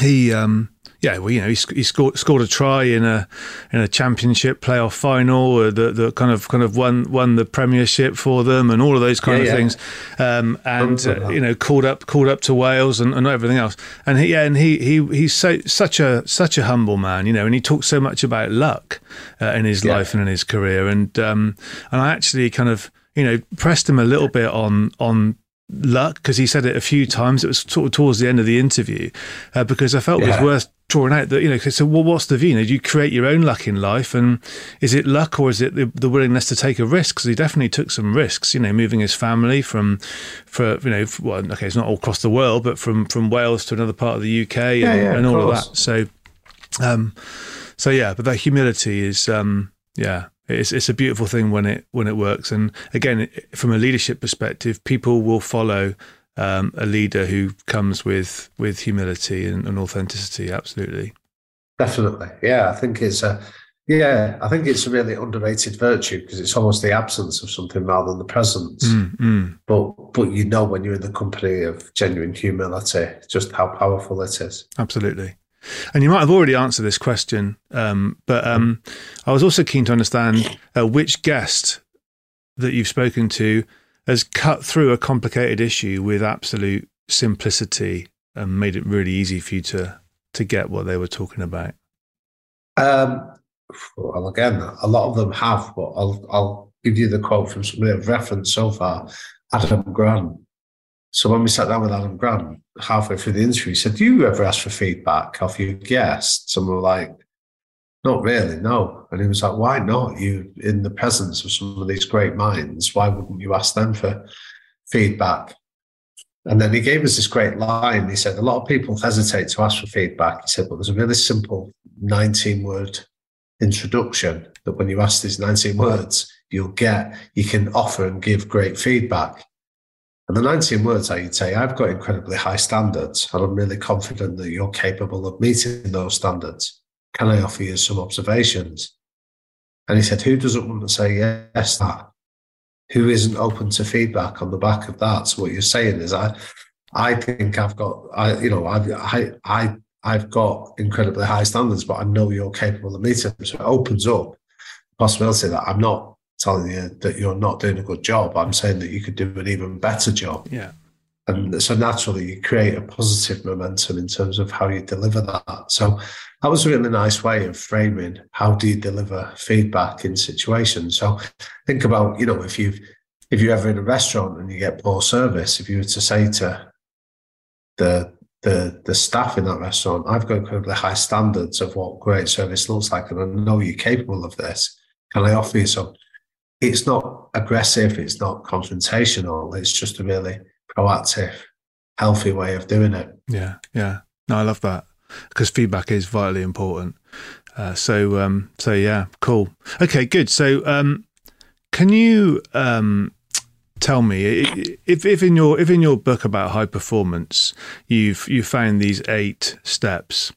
[SPEAKER 1] he um, yeah, well, you know, he, he scored scored a try in a in a championship playoff final uh, that that kind of kind of won won the premiership for them and all of those kind yeah, of yeah. things, um, and uh, you know, called up called up to Wales and, and everything else. And he, yeah, and he he he's so such a such a humble man, you know, and he talks so much about luck uh, in his yeah. life and in his career. And um, and I actually kind of you know pressed him a little bit on on luck because he said it a few times. It was sort of towards the end of the interview uh, because I felt yeah. it was worth drawing out that you know. So, well, what's the view? You know, do you create your own luck in life, and is it luck or is it the, the willingness to take a risk? Because he definitely took some risks. You know, moving his family from, for you know, well, okay, it's not all across the world, but from from Wales to another part of the UK and, yeah, yeah, and all of, of that. So, um, so yeah, but that humility is, um, yeah, it's it's a beautiful thing when it when it works. And again, from a leadership perspective, people will follow um, a leader who comes with with humility and, and, authenticity. Absolutely,
[SPEAKER 2] definitely. Yeah, I think it's a yeah, I think it's a really underrated virtue because it's almost the absence of something rather than the presence. Mm, mm. But but you know when you're in the company of genuine humility, just how powerful it is.
[SPEAKER 1] Absolutely. And you might have already answered this question, um, but um, I was also keen to understand uh, which guest that you've spoken to has cut through a complicated issue with absolute simplicity and made it really easy for you to to get what they were talking about.
[SPEAKER 2] Um, well, again, a lot of them have, but I'll I'll give you the quote from somebody I've referenced so far, Adam Grant. So when we sat down with Adam Grant halfway through the interview, he said, Do you ever ask for feedback of your guests? And we were like, Not really, no. And he was like, Why not? You in the presence of some of these great minds, why wouldn't you ask them for feedback? And then he gave us this great line. He said, A lot of people hesitate to ask for feedback. He said, But there's a really simple 19 word introduction that when you ask these 19 words, you'll get, you can offer and give great feedback. And the 19 words I'd say, I've got incredibly high standards, and I'm really confident that you're capable of meeting those standards. Can I offer you some observations? And he said, Who doesn't want to say yes that? Who isn't open to feedback on the back of that? So what you're saying is I I think I've got I you know, I've I I I've got incredibly high standards, but I know you're capable of meeting them. So it opens up the possibility that I'm not telling you that you're not doing a good job. I'm saying that you could do an even better job.
[SPEAKER 1] Yeah.
[SPEAKER 2] And so naturally, you create a positive momentum in terms of how you deliver that. So that was a really nice way of framing how do you deliver feedback in situations. So think about, you know, if you've if you're ever in a restaurant and you get poor service, if you were to say to the the the staff in that restaurant, I've got incredibly high standards of what great service looks like, and I know you're capable of this. Can I offer you some? It's not aggressive, it's not confrontational, it's just a really proactive, healthy way of doing it.
[SPEAKER 1] Yeah, yeah. No, I love that because feedback is vitally important. Uh, so, um, so yeah, cool. Okay, good. So, um, can you um, tell me if, if in your if in your book about high performance, you've you found these eight steps?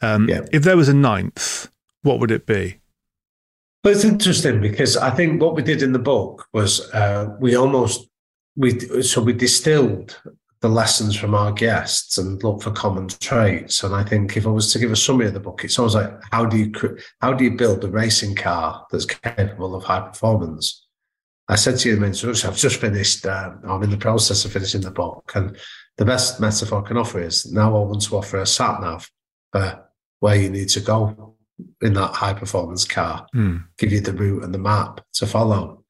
[SPEAKER 1] Um, yeah. If there was a ninth, what would it be?
[SPEAKER 2] But it's interesting because I think what we did in the book was uh, we almost we so we distilled the lessons from our guests and looked for common traits. And I think if I was to give a summary of the book, it's always like how do you how do you build a racing car that's capable of high performance? I said to you in the I've just finished. Uh, I'm in the process of finishing the book, and the best metaphor I can offer is now I want to offer a sat nav for where you need to go in that high performance car, mm. give you the route and the map to follow.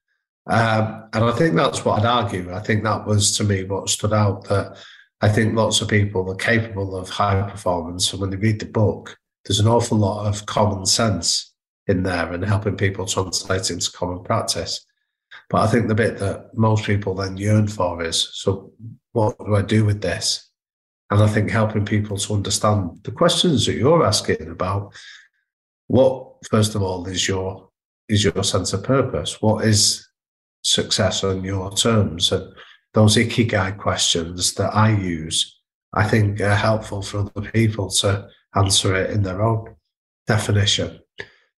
[SPEAKER 2] Um, and I think that's what I'd argue. I think that was to me what stood out that I think lots of people are capable of high performance. And when they read the book, there's an awful lot of common sense in there and helping people translate into common practice. But I think the bit that most people then yearn for is so, what do I do with this? And I think helping people to understand the questions that you're asking about what first of all is your is your sense of purpose? What is success on your terms? And those ikigai questions that I use, I think are helpful for other people to answer it in their own definition.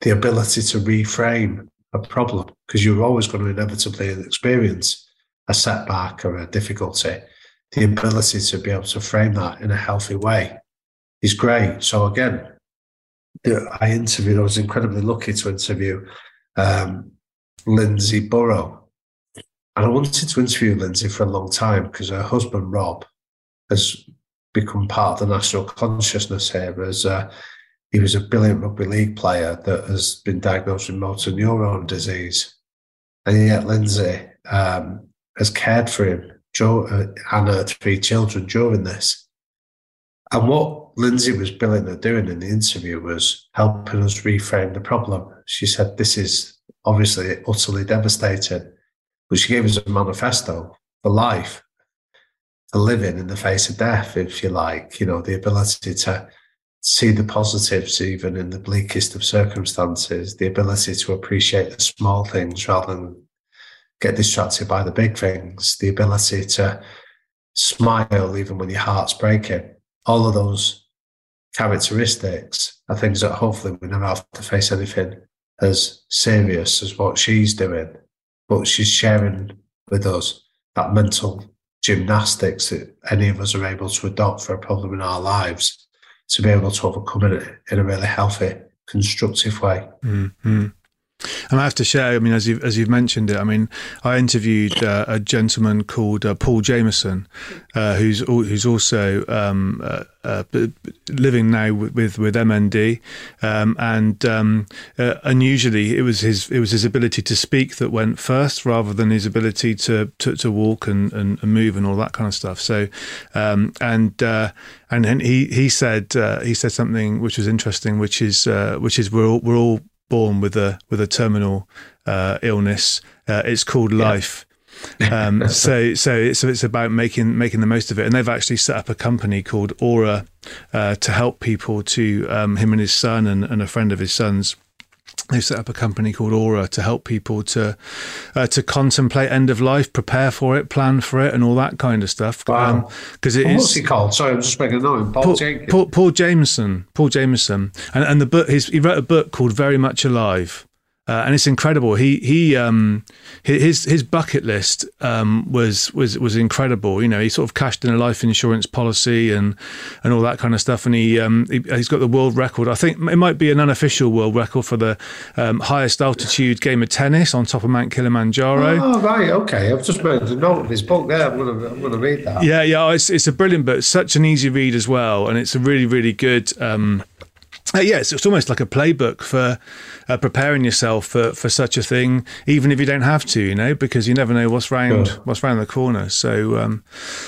[SPEAKER 2] The ability to reframe a problem, because you're always going to inevitably experience a setback or a difficulty. The ability to be able to frame that in a healthy way is great. So again, I interviewed. I was incredibly lucky to interview um, Lindsay Burrow, and I wanted to interview Lindsay for a long time because her husband Rob has become part of the national consciousness here as uh, he was a brilliant rugby league player that has been diagnosed with motor neuron disease. And yet Lindsay um, has cared for him uh, and her three children during this. And what Lindsay was brilliant at doing in the interview was helping us reframe the problem. She said, This is obviously utterly devastating, but she gave us a manifesto for life for living in the face of death, if you like, you know, the ability to see the positives even in the bleakest of circumstances, the ability to appreciate the small things rather than get distracted by the big things, the ability to smile even when your heart's breaking. All of those characteristics are things that hopefully we never have to face anything as serious as what she's doing, but she's sharing with us that mental gymnastics that any of us are able to adopt for a problem in our lives to be able to overcome it in a really healthy, constructive way.
[SPEAKER 1] Mm-hmm. And I have to share. I mean, as you as you've mentioned it, I mean, I interviewed uh, a gentleman called uh, Paul Jameson, uh, who's who's also um, uh, uh, living now with with MND, um, and um, uh, unusually it was his it was his ability to speak that went first rather than his ability to to, to walk and, and, move and all that kind of stuff. So, um, and and he he said he said something which was interesting, which is which is we're all, we're all born with a with a terminal uh, illness. Uh, it's called life. um, so so it's, so it's about making making the most of it, and they've actually set up a company called Aura uh, to help people. To um, him and his son and, and a friend of his son's they set up a company called Aura to help people to uh, to contemplate end of life, prepare for it, plan for it, and all that kind of stuff.
[SPEAKER 2] Wow! Because um, it well, is, What's he called? Sorry, I'm just making a note. Paul, Paul,
[SPEAKER 1] Paul, Paul Jameson. Paul Jameson, and and the book. he wrote a book called Very Much Alive. Uh, and it's incredible. He he um his his bucket list um was was was incredible. You know, he sort of cashed in a life insurance policy and and all that kind of stuff. And he um he, has got the world record. I think it might be an unofficial world record for the um, highest altitude game of tennis on top of Mount Kilimanjaro.
[SPEAKER 2] Oh right, okay. I've just made a note of his book there. I'm gonna I'm gonna read that.
[SPEAKER 1] Yeah, yeah. It's it's a brilliant book. Such an easy read as well, and it's a really really good. Um, uh, yeah, it's, it's almost like a playbook for uh, preparing yourself for, for such a thing, even if you don't have to, you know, because you never know what's round sure. what's round the corner. So, um,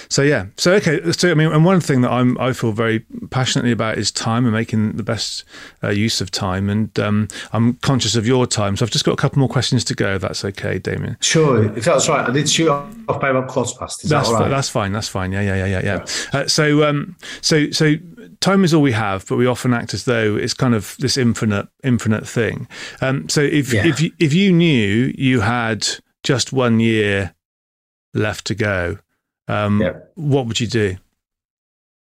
[SPEAKER 1] so yeah, so okay. So I mean, and one thing that I'm I feel very passionately about is time and making the best uh, use of time. And um, I'm conscious of your time, so I've just got a couple more questions to go. If that's okay, Damian.
[SPEAKER 2] Sure, if that's right. I did shoot off by about quarter past. Is
[SPEAKER 1] that's
[SPEAKER 2] that all right?
[SPEAKER 1] that's fine. That's fine. Yeah, yeah, yeah, yeah, yeah. yeah. Uh, so, um, so, so time is all we have, but we often act as though it's kind of this infinite, infinite thing. Um, so if yeah. if you, if you knew you had just one year left to go, um, yeah. what would you do?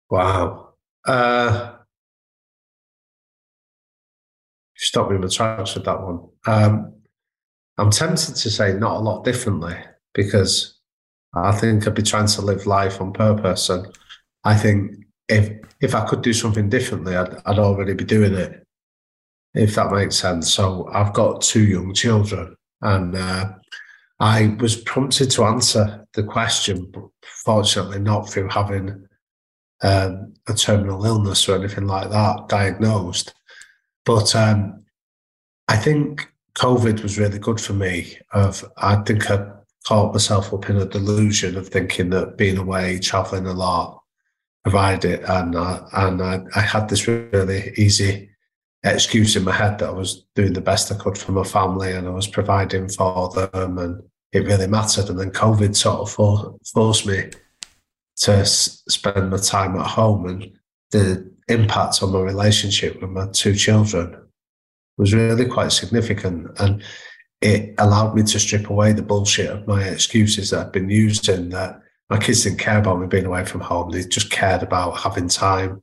[SPEAKER 2] Wow. Uh, stop me in my tracks with that one. Um, I'm tempted to say not a lot differently because I think I'd be trying to live life on purpose, and I think if if I could do something differently, I'd, I'd already be doing it, if that makes sense. So I've got two young children, and uh, I was prompted to answer the question, but fortunately not through having um, a terminal illness or anything like that diagnosed. But um, I think COVID was really good for me. Of I think I caught myself up in a delusion of thinking that being away, traveling a lot, provide it. And uh, and I, I had this really easy excuse in my head that I was doing the best I could for my family and I was providing for them, and it really mattered. And then COVID sort of for, forced me to s- spend my time at home, and the impact on my relationship with my two children was really quite significant. And it allowed me to strip away the bullshit of my excuses that I'd been using that my kids didn't care about me being away from home. They just cared about having time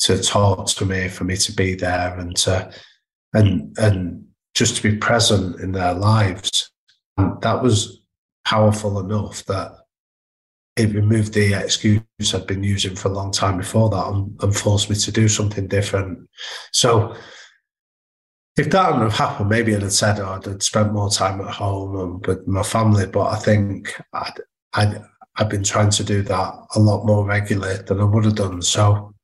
[SPEAKER 2] to talk to me, for me to be there, and to and and just to be present in their lives. And that was powerful enough that it removed the excuse I'd been using for a long time before that and, and forced me to do something different. So if that hadn't have happened, maybe I'd have said oh, I'd have spent more time at home and with my family. But I think I'd, I'd, I've been trying to do that a lot more regularly than I would have done. So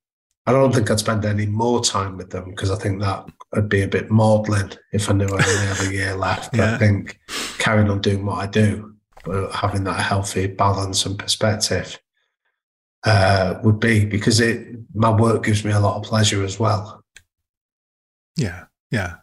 [SPEAKER 2] I don't think I'd spend any more time with them because I think that would be a bit maudlin if I knew I only had a year left. yeah. I think carrying on doing what I do, but having that healthy balance and perspective uh, would be because it my work gives me a lot of pleasure as well.
[SPEAKER 1] Yeah, yeah.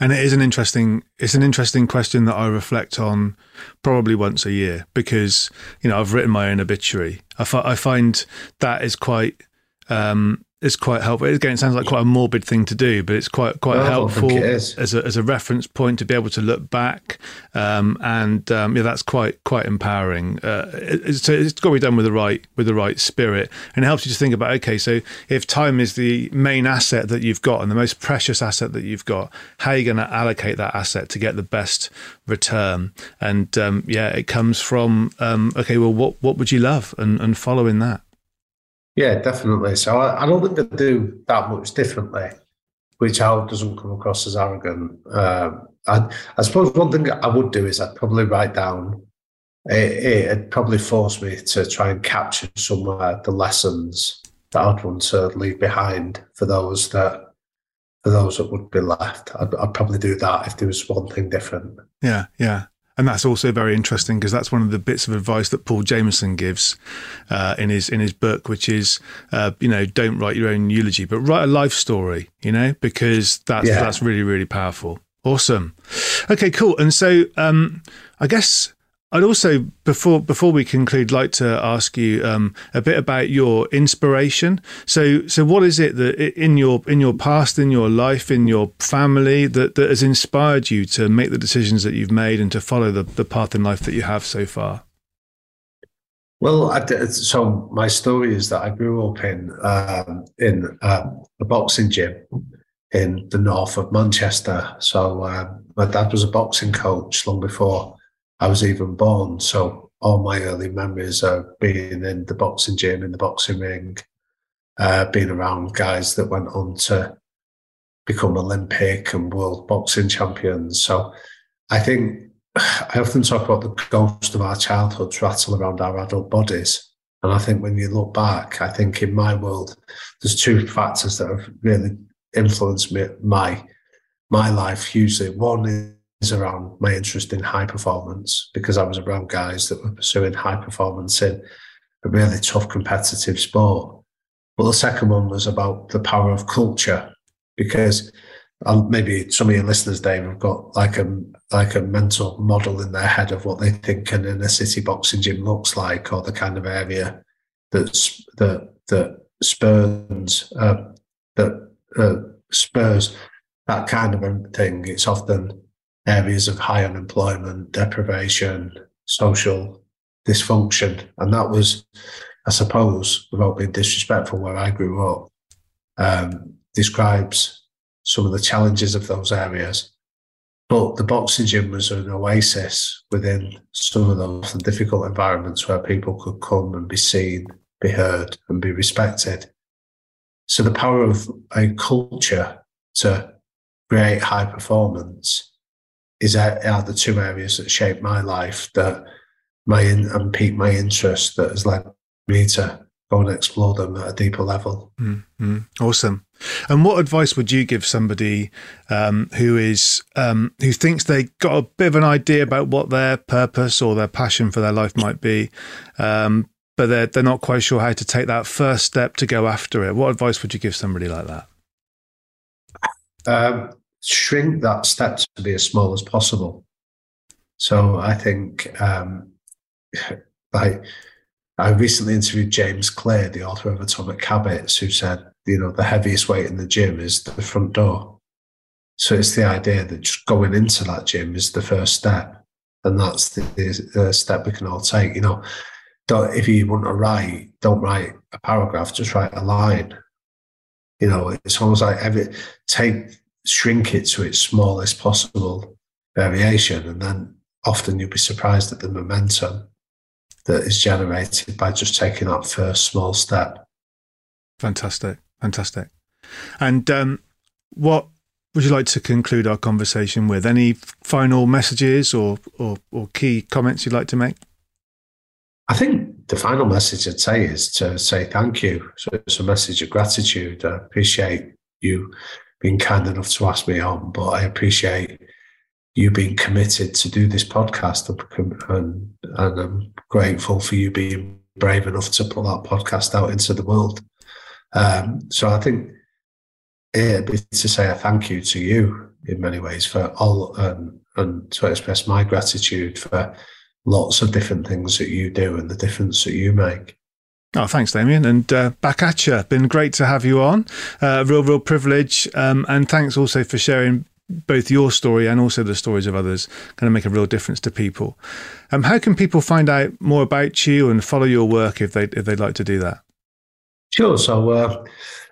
[SPEAKER 1] And it is an interesting it's an interesting question that I reflect on probably once a year because you know I've written my own obituary. I find that is quite um, is quite helpful. Again, it sounds like quite a morbid thing to do, but it's quite quite no, helpful as a as a reference point to be able to look back, um, and um, yeah, that's quite quite empowering. Uh, it's, it's got to be done with the right with the right spirit, and it helps you to think about okay, so if time is the main asset that you've got and the most precious asset that you've got, how are you going to allocate that asset to get the best return? And um, yeah, it comes from um, okay, well, what what would you love, and and following that.
[SPEAKER 2] Yeah, definitely. So I, I don't think I do that much differently, which I hope doesn't come across as arrogant. Um, I, I suppose one thing I would do is I'd probably write down. It, it'd probably force me to try and capture somewhere the lessons that I'd want to leave behind for those that for those that would be left. I'd, I'd probably do that if there was one thing different.
[SPEAKER 1] Yeah, yeah. And that's also very interesting because that's one of the bits of advice that Paul Jameson gives uh, in his in his book, which is, uh, you know, don't write your own eulogy, but write a life story. You know, because that's yeah. that's really really powerful. Awesome. Okay, cool. And so um, I guess I'd also before before we conclude, like to ask you um, a bit about your inspiration. So, so what is it that in your in your past, in your life, in your family that, that has inspired you to make the decisions that you've made and to follow the, the path in life that you have so far?
[SPEAKER 2] Well, I, so my story is that I grew up in um, in um, a boxing gym in the north of Manchester. So um, my dad was a boxing coach long before I was even born. So all my early memories of being in the boxing gym, in the boxing ring, uh, being around guys that went on to become Olympic and world boxing champions. So I think I often talk about the ghost of our childhoods rattle around our adult bodies. And I think when you look back, I think in my world, there's two factors that have really influenced me, my my life hugely. One is around my interest in high performance because I was around guys that were pursuing high performance in a really tough competitive sport. But the second one was about the power of culture because um, maybe some of your listeners, Dave, have got like a like a mental model in their head of what they think an inner city boxing gym looks like, or the kind of area that's that that spurns uh, that uh, spurs that kind of thing. It's often areas of high unemployment, deprivation, social dysfunction. And that was, I suppose, without being disrespectful, where I grew up, um, describes some of the challenges of those areas. But the boxing gym was an oasis within some of those difficult environments where people could come and be seen, be heard, and be respected. So the power of a culture to create high performance is are the two areas that shape my life that my in, and piqued my interest that has led me to go and explore them at a deeper level.
[SPEAKER 1] Mm-hmm. Awesome. And what advice would you give somebody um, who is um, who thinks they got a bit of an idea about what their purpose or their passion for their life might be, um, but they're they're not quite sure how to take that first step to go after it? What advice would you give somebody like that?
[SPEAKER 2] Shrink that step to be as small as possible. So I think, um, like, I recently interviewed James Clear, the author of Atomic Habits, who said, you know, the heaviest weight in the gym is the front door. So it's the idea that just going into that gym is the first step. And that's the, the step we can all take. You know, don't, if you want to write, don't write a paragraph, just write a line. You know, it's almost like every take shrink it to its smallest possible variation, and then often you'll be surprised at the momentum that is generated by just taking that first small step.
[SPEAKER 1] Fantastic, fantastic. And um, what would you like to conclude our conversation with? Any final messages or, or, or key comments you'd like to make?
[SPEAKER 2] I think the final message I'd say is to say thank you. So it's a message of gratitude. I appreciate you being kind enough to ask me on, but I appreciate you being committed to do this podcast and, and I'm grateful for you being brave enough to put that podcast out into the world. Um, so I think it'd be to say a thank you to you in many ways for all um, and to express my gratitude for lots of different things that you do and the difference that you make.
[SPEAKER 1] Oh, thanks, Damian. And uh, back at you. Been great to have you on. Uh, real, real privilege. Um, and thanks also for sharing both your story and also the stories of others. Going to make a real difference to people. Um, how can people find out more about you and follow your work if they if they'd like to do that?
[SPEAKER 2] Sure. So uh,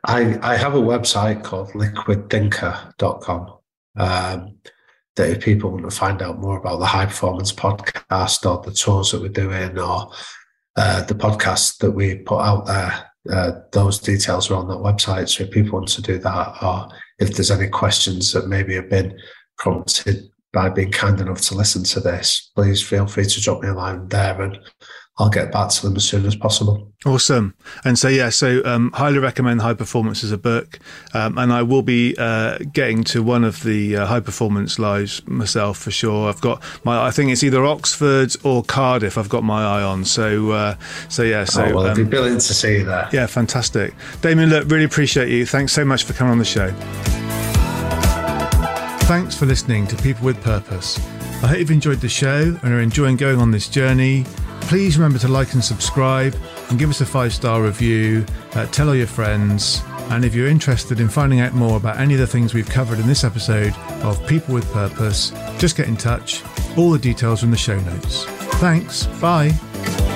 [SPEAKER 2] I I have a website called liquidthinker.com. Um, that if people want to find out more about the high performance podcast or the tours that we're doing or uh, the podcast that we put out there, uh, those details are on that website. So if people want to do that, or if there's any questions that maybe have been prompted by being kind enough to listen to this, please feel free to drop me a line there and I'll get back to them as soon as possible.
[SPEAKER 1] Awesome. And so, yeah, so um, highly recommend High Performance as a book. Um, and I will be uh, getting to one of the uh, high performance lives myself for sure. I've got my, I think it's either Oxford or Cardiff, I've got my eye on. So, uh, so yeah, so.
[SPEAKER 2] Oh, well, it'd be um, brilliant to see you there.
[SPEAKER 1] Yeah, fantastic. Damian, look, really appreciate you. Thanks so much for coming on the show. Thanks for listening to People with Purpose. I hope you've enjoyed the show and are enjoying going on this journey. Please remember to like and subscribe and give us a five star review. Uh, tell all your friends. And if you're interested in finding out more about any of the things we've covered in this episode of People with Purpose, just get in touch. All the details are in the show notes. Thanks. Bye.